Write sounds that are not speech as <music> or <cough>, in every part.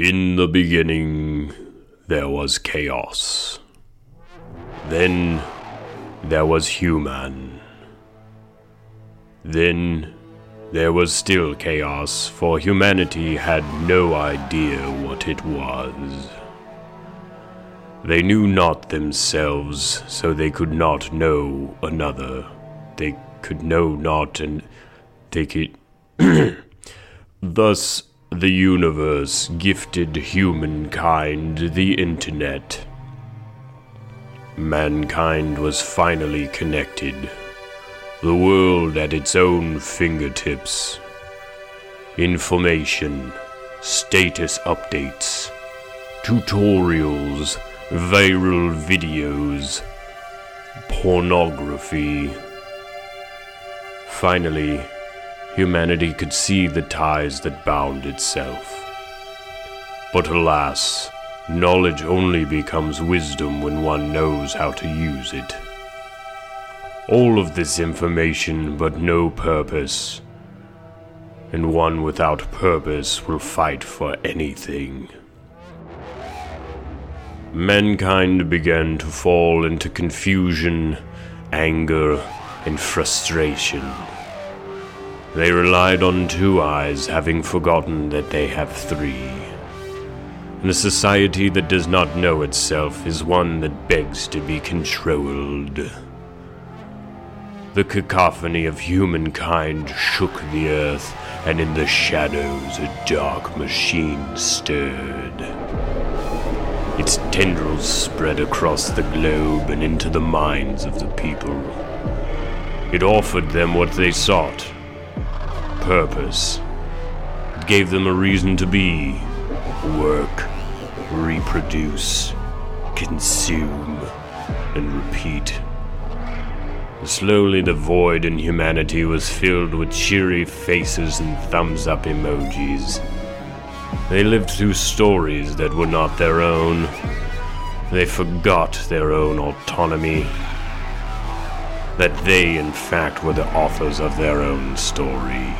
In the beginning, there was chaos. Then, there was human. Then, there was still chaos, for humanity had no idea what it was. They knew not themselves, so they could not know another. They could know not and take it. <clears throat> Thus, the universe gifted humankind the internet. Mankind was finally connected, the world at its own fingertips. Information, status updates, tutorials, viral videos, pornography. Finally, humanity could see the ties that bound itself. But alas, knowledge only becomes wisdom when one knows how to use it. All of this information, but no purpose. And one without purpose will fight for anything. Mankind began to fall into confusion, anger, and frustration. They relied on two eyes, having forgotten that they have three. And a society that does not know itself is one that begs to be controlled. The cacophony of humankind shook the earth, and in the shadows a dark machine stirred. Its tendrils spread across the globe and into the minds of the people. It offered them what they sought purpose. It gave them a reason to be, work, reproduce, consume, and repeat. Slowly, the void in humanity was filled with cheery faces and thumbs up emojis. They lived through stories that were not their own. They forgot their own autonomy. That they, in fact, were the authors of their own story.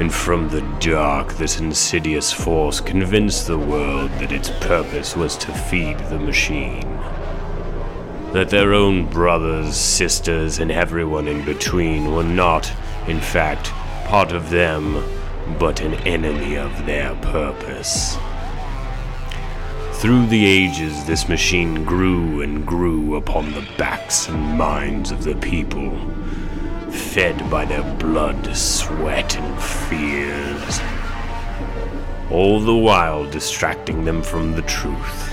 And from the dark, this insidious force convinced the world that its purpose was to feed the machine. That their own brothers, sisters, and everyone in between were not, in fact, part of them, but an enemy of their purpose. Through the ages, this machine grew and grew upon the backs and minds of the people, fed by their blood, sweat, and fears. All the while distracting them from the truth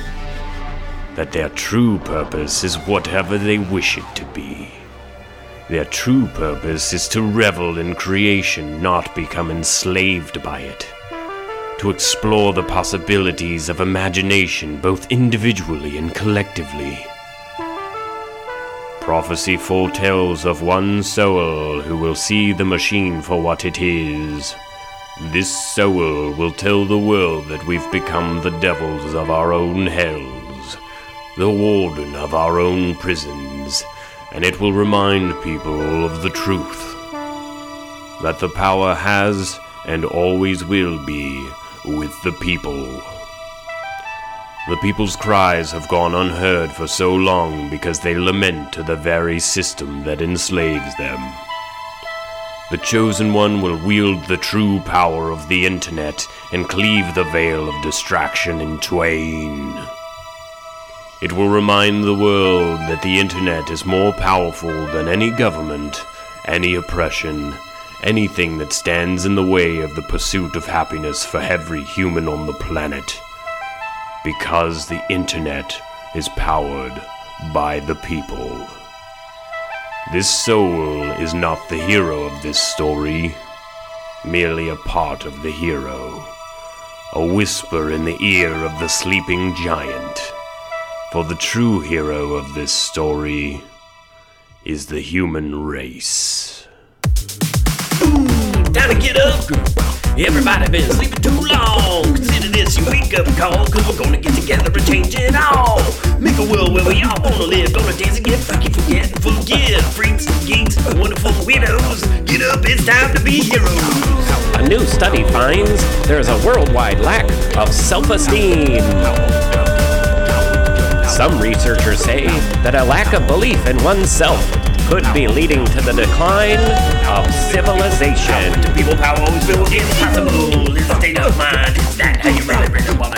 that their true purpose is whatever they wish it to be. Their true purpose is to revel in creation, not become enslaved by it. To explore the possibilities of imagination both individually and collectively. Prophecy foretells of one soul who will see the machine for what it is. This soul will tell the world that we've become the devils of our own hells, the warden of our own prisons and it will remind people of the truth that the power has and always will be with the people. The people's cries have gone unheard for so long because they lament to the very system that enslaves them. The Chosen One will wield the true power of the Internet and cleave the veil of distraction in twain. It will remind the world that the internet is more powerful than any government, any oppression, anything that stands in the way of the pursuit of happiness for every human on the planet. Because the internet is powered by the people. This soul is not the hero of this story, merely a part of the hero, a whisper in the ear of the sleeping giant. For the true hero of this story is the human race. Time to get up. Everybody been sleeping too long. This wake up call, cause we're gonna get together and change it all. Make a world where we all wanna live. Gonna dance and get funky, forget and forgive. Freaks, geeks, wonderful widows. Get up, it's time to be heroes. A new study finds there is a worldwide lack of self esteem. Some researchers say that a lack of belief in oneself could be leading to the decline of civilization. People, power always feels impossible. State of mind. Is that how you really,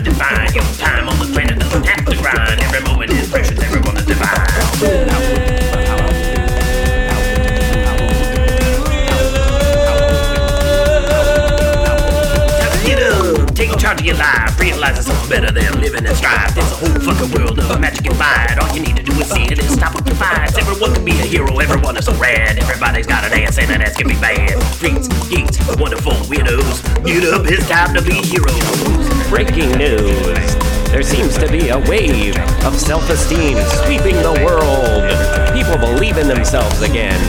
to your time on the planet? Doesn't have to grind. Every moment is precious. Divine. Charge of your life. Realize there's something better than living and strive. There's a whole fucking world of magic and light. All you need to do is see it and stop fights. Everyone can be a hero, everyone is so rad. Everybody's got an ass and that ass can be bad. Freaks, geeks, wonderful weirdos. Get up, it's time to be heroes. Breaking news. There seems to be a wave of self esteem sweeping the world. People believe in themselves again.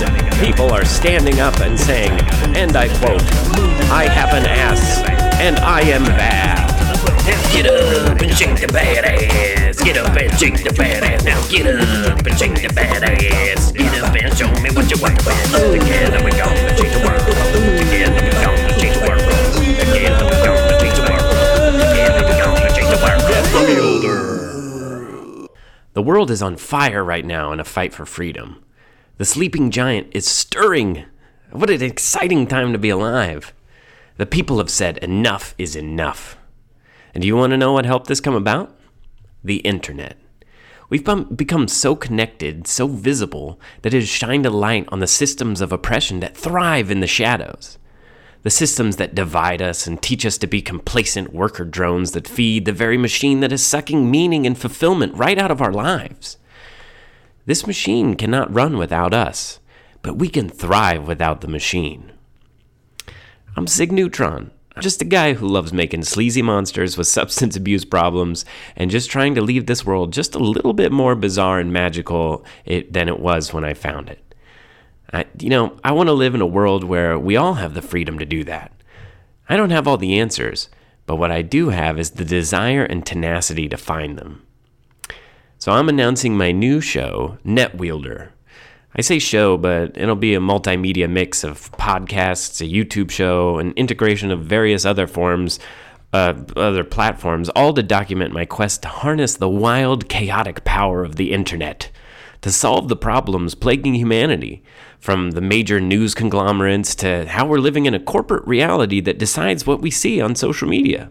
People are standing up and saying, and I quote, I have an ass and I am bad. Get up and shake the bad ass. Get up and shake the bad ass. Now get up and shake the bad ass. Get up and show me what you want to win. Together we gonna change the world. Together we gonna change the world. Together we gonna change the world. Together we gonna change the world. The world is on fire right now in a fight for freedom. The sleeping giant is stirring. What an exciting time to be alive. The people have said enough is enough. And do you want to know what helped this come about? The internet. We've become so connected, so visible, that it has shined a light on the systems of oppression that thrive in the shadows. The systems that divide us and teach us to be complacent worker drones that feed the very machine that is sucking meaning and fulfillment right out of our lives. This machine cannot run without us, but we can thrive without the machine. I'm Sig Neutron. Just a guy who loves making sleazy monsters with <laughs> substance abuse problems and just trying to leave this world just a little bit more bizarre and magical it, than it was when I found it. I, you know, I want to live in a world where we all have the freedom to do that. I don't have all the answers, but what I do have is the desire and tenacity to find them. So I'm announcing my new show, Netwielder. I say show, but it'll be a multimedia mix of podcasts, a YouTube show, an integration of various other forms, uh, other platforms, all to document my quest to harness the wild, chaotic power of the internet to solve the problems plaguing humanity, from the major news conglomerates to how we're living in a corporate reality that decides what we see on social media.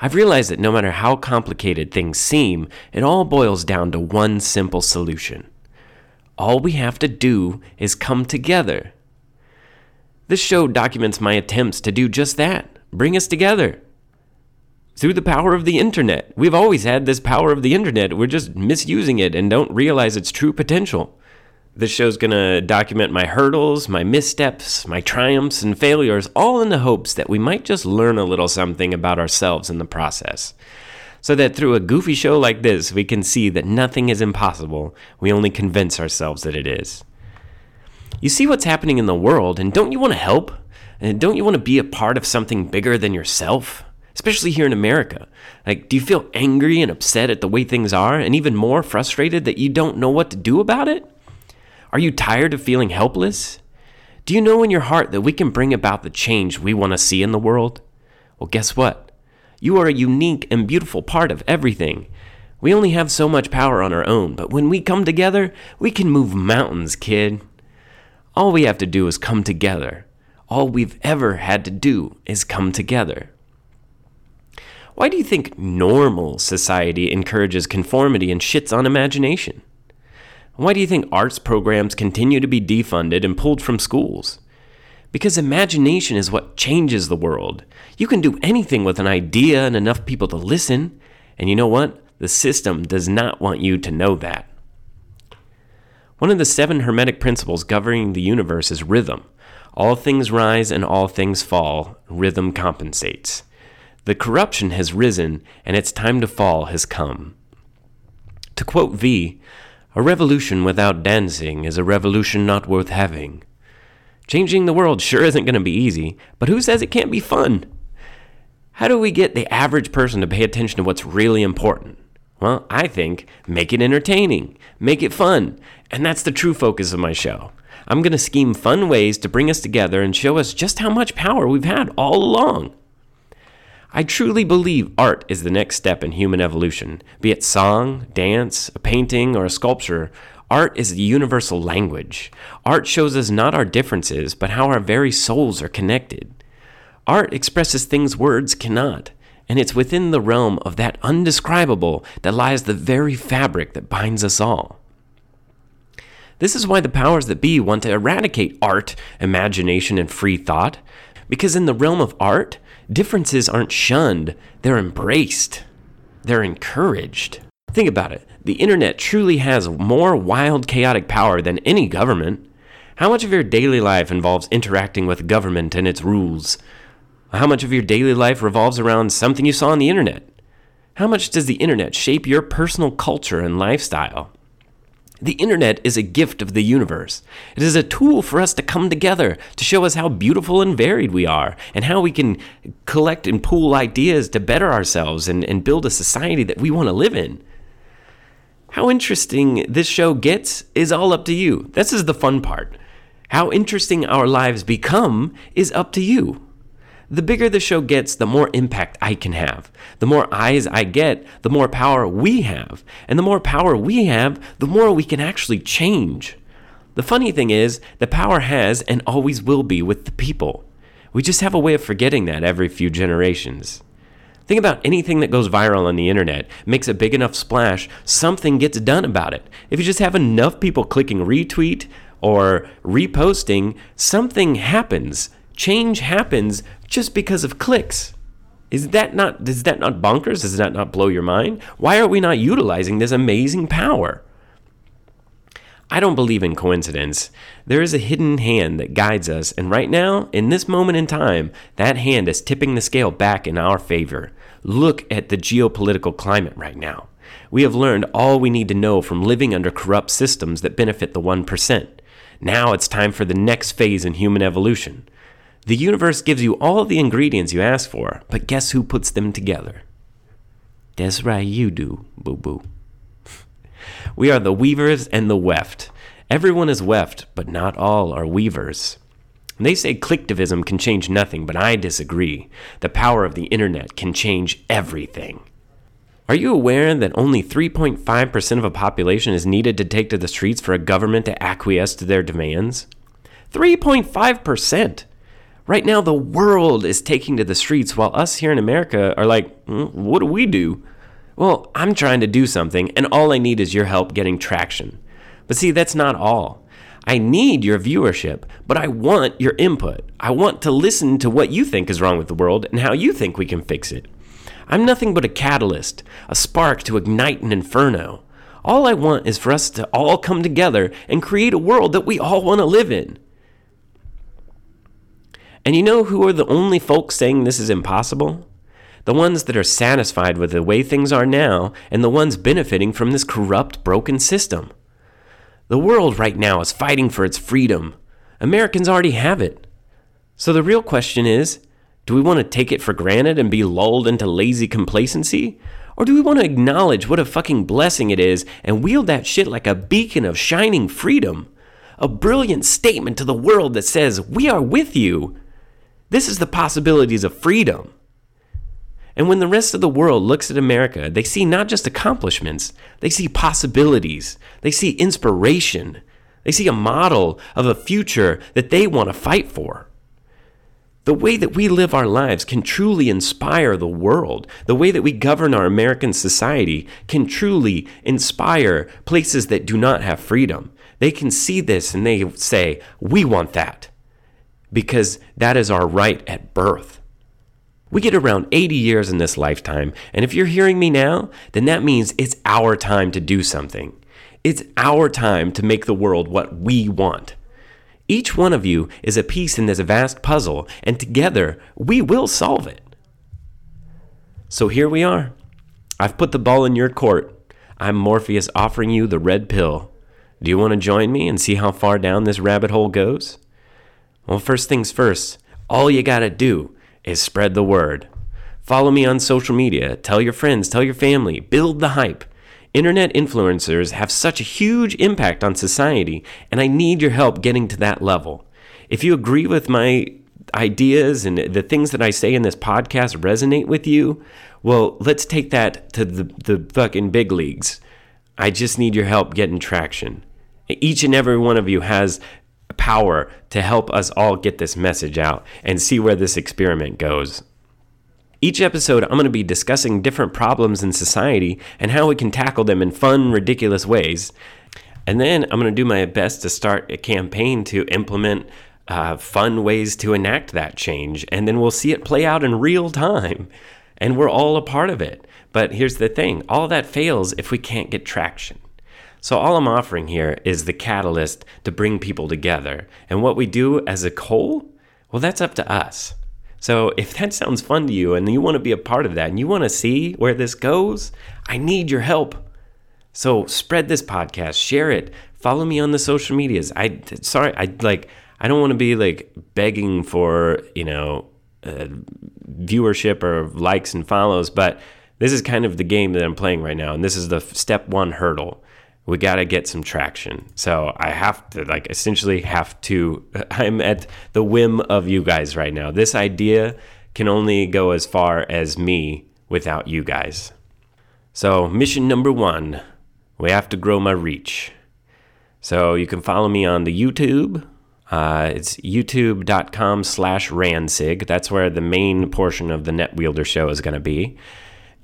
I've realized that no matter how complicated things seem, it all boils down to one simple solution. All we have to do is come together. This show documents my attempts to do just that bring us together. Through the power of the internet. We've always had this power of the internet. We're just misusing it and don't realize its true potential. This show's gonna document my hurdles, my missteps, my triumphs, and failures, all in the hopes that we might just learn a little something about ourselves in the process. So that through a goofy show like this, we can see that nothing is impossible. We only convince ourselves that it is. You see what's happening in the world, and don't you want to help? And don't you want to be a part of something bigger than yourself? Especially here in America. Like, do you feel angry and upset at the way things are, and even more frustrated that you don't know what to do about it? Are you tired of feeling helpless? Do you know in your heart that we can bring about the change we want to see in the world? Well, guess what? You are a unique and beautiful part of everything. We only have so much power on our own, but when we come together, we can move mountains, kid. All we have to do is come together. All we've ever had to do is come together. Why do you think normal society encourages conformity and shits on imagination? Why do you think arts programs continue to be defunded and pulled from schools? Because imagination is what changes the world. You can do anything with an idea and enough people to listen. And you know what? The system does not want you to know that. One of the seven Hermetic principles governing the universe is rhythm. All things rise and all things fall. Rhythm compensates. The corruption has risen, and its time to fall has come. To quote V, a revolution without dancing is a revolution not worth having. Changing the world sure isn't going to be easy, but who says it can't be fun? How do we get the average person to pay attention to what's really important? Well, I think make it entertaining, make it fun, and that's the true focus of my show. I'm going to scheme fun ways to bring us together and show us just how much power we've had all along. I truly believe art is the next step in human evolution. Be it song, dance, a painting, or a sculpture, art is the universal language. Art shows us not our differences, but how our very souls are connected. Art expresses things words cannot, and it's within the realm of that undescribable that lies the very fabric that binds us all. This is why the powers that be want to eradicate art, imagination, and free thought, because in the realm of art, differences aren't shunned, they're embraced, they're encouraged. Think about it the internet truly has more wild, chaotic power than any government. How much of your daily life involves interacting with government and its rules? How much of your daily life revolves around something you saw on the internet? How much does the internet shape your personal culture and lifestyle? The internet is a gift of the universe. It is a tool for us to come together, to show us how beautiful and varied we are, and how we can collect and pool ideas to better ourselves and, and build a society that we want to live in. How interesting this show gets is all up to you. This is the fun part. How interesting our lives become is up to you. The bigger the show gets, the more impact I can have. The more eyes I get, the more power we have. And the more power we have, the more we can actually change. The funny thing is, the power has and always will be with the people. We just have a way of forgetting that every few generations. Think about anything that goes viral on the internet, makes a big enough splash, something gets done about it. If you just have enough people clicking retweet or reposting, something happens. Change happens just because of clicks. Is that not does that not bonkers? Does that not blow your mind? Why are we not utilizing this amazing power? I don't believe in coincidence. There is a hidden hand that guides us, and right now, in this moment in time, that hand is tipping the scale back in our favor. Look at the geopolitical climate right now. We have learned all we need to know from living under corrupt systems that benefit the 1%. Now it's time for the next phase in human evolution. The universe gives you all the ingredients you ask for, but guess who puts them together? That's right, you do, boo boo. we are the weavers and the weft. Everyone is weft, but not all are weavers. They say clicktivism can change nothing, but I disagree. The power of the internet can change everything. Are you aware that only 3.5% of a population is needed to take to the streets for a government to acquiesce to their demands? 3.5%! Right now, the world is taking to the streets while us here in America are like, mm, what do we do? Well, I'm trying to do something, and all I need is your help getting traction. But see, that's not all. I need your viewership, but I want your input. I want to listen to what you think is wrong with the world and how you think we can fix it. I'm nothing but a catalyst, a spark to ignite an inferno. All I want is for us to all come together and create a world that we all want to live in. And you know who are the only folks saying this is impossible? The ones that are satisfied with the way things are now, and the ones benefiting from this corrupt, broken system. The world right now is fighting for its freedom. Americans already have it. So the real question is do we want to take it for granted and be lulled into lazy complacency? Or do we want to acknowledge what a fucking blessing it is and wield that shit like a beacon of shining freedom? A brilliant statement to the world that says, We are with you. This is the possibilities of freedom. And when the rest of the world looks at America, they see not just accomplishments, they see possibilities, they see inspiration, they see a model of a future that they want to fight for. The way that we live our lives can truly inspire the world. The way that we govern our American society can truly inspire places that do not have freedom. They can see this and they say, We want that because that is our right at birth. We get around 80 years in this lifetime, and if you're hearing me now, then that means it's our time to do something. It's our time to make the world what we want. Each one of you is a piece in this vast puzzle, and together we will solve it. So here we are. I've put the ball in your court. I'm Morpheus offering you the red pill. Do you want to join me and see how far down this rabbit hole goes? Well, first things first, all you gotta do is spread the word. Follow me on social media, tell your friends, tell your family, build the hype. Internet influencers have such a huge impact on society, and I need your help getting to that level. If you agree with my ideas and the things that I say in this podcast resonate with you, well, let's take that to the, the fucking big leagues. I just need your help getting traction. Each and every one of you has power to help us all get this message out and see where this experiment goes. Each episode, I'm going to be discussing different problems in society and how we can tackle them in fun, ridiculous ways. And then I'm going to do my best to start a campaign to implement uh, fun ways to enact that change. And then we'll see it play out in real time. And we're all a part of it. But here's the thing all that fails if we can't get traction. So, all I'm offering here is the catalyst to bring people together. And what we do as a whole, well, that's up to us. So if that sounds fun to you and you want to be a part of that and you want to see where this goes, I need your help. So spread this podcast, share it, follow me on the social medias. I sorry, I like I don't want to be like begging for, you know, uh, viewership or likes and follows, but this is kind of the game that I'm playing right now and this is the step 1 hurdle we got to get some traction. So I have to, like, essentially have to, <laughs> I'm at the whim of you guys right now. This idea can only go as far as me without you guys. So, mission number one we have to grow my reach. So, you can follow me on the YouTube. Uh, it's youtube.com slash ransig. That's where the main portion of the NetWielder show is going to be.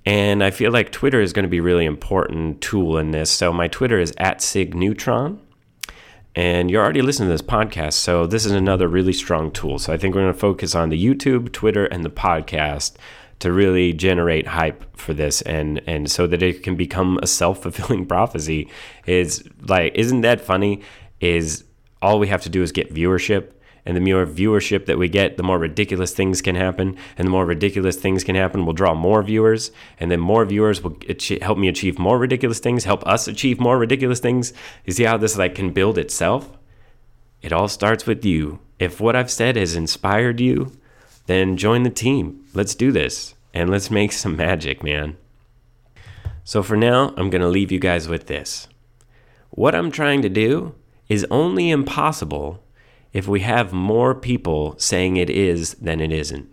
And I feel like Twitter is going to be a really important tool in this. So my Twitter is at SigNeutron. And you're already listening to this podcast, so this is another really strong tool. So I think we're going to focus on the YouTube, Twitter, and the podcast to really generate hype for this and and so that it can become a self-fulfilling <laughs> prophecy is like isn't that funny is all we have to do is get viewership and the more viewership that we get, the more ridiculous things can happen. And the more ridiculous things can happen, we'll draw more viewers. And then more viewers will help me achieve more ridiculous things, help us achieve more ridiculous things. You see how this like can build itself? It all starts with you. If what I've said has inspired you, then join the team. Let's do this. And let's make some magic, man. So for now, I'm going to leave you guys with this. What I'm trying to do is only impossible if we have more people saying it is than it isn't.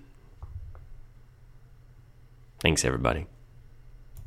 Thanks, everybody.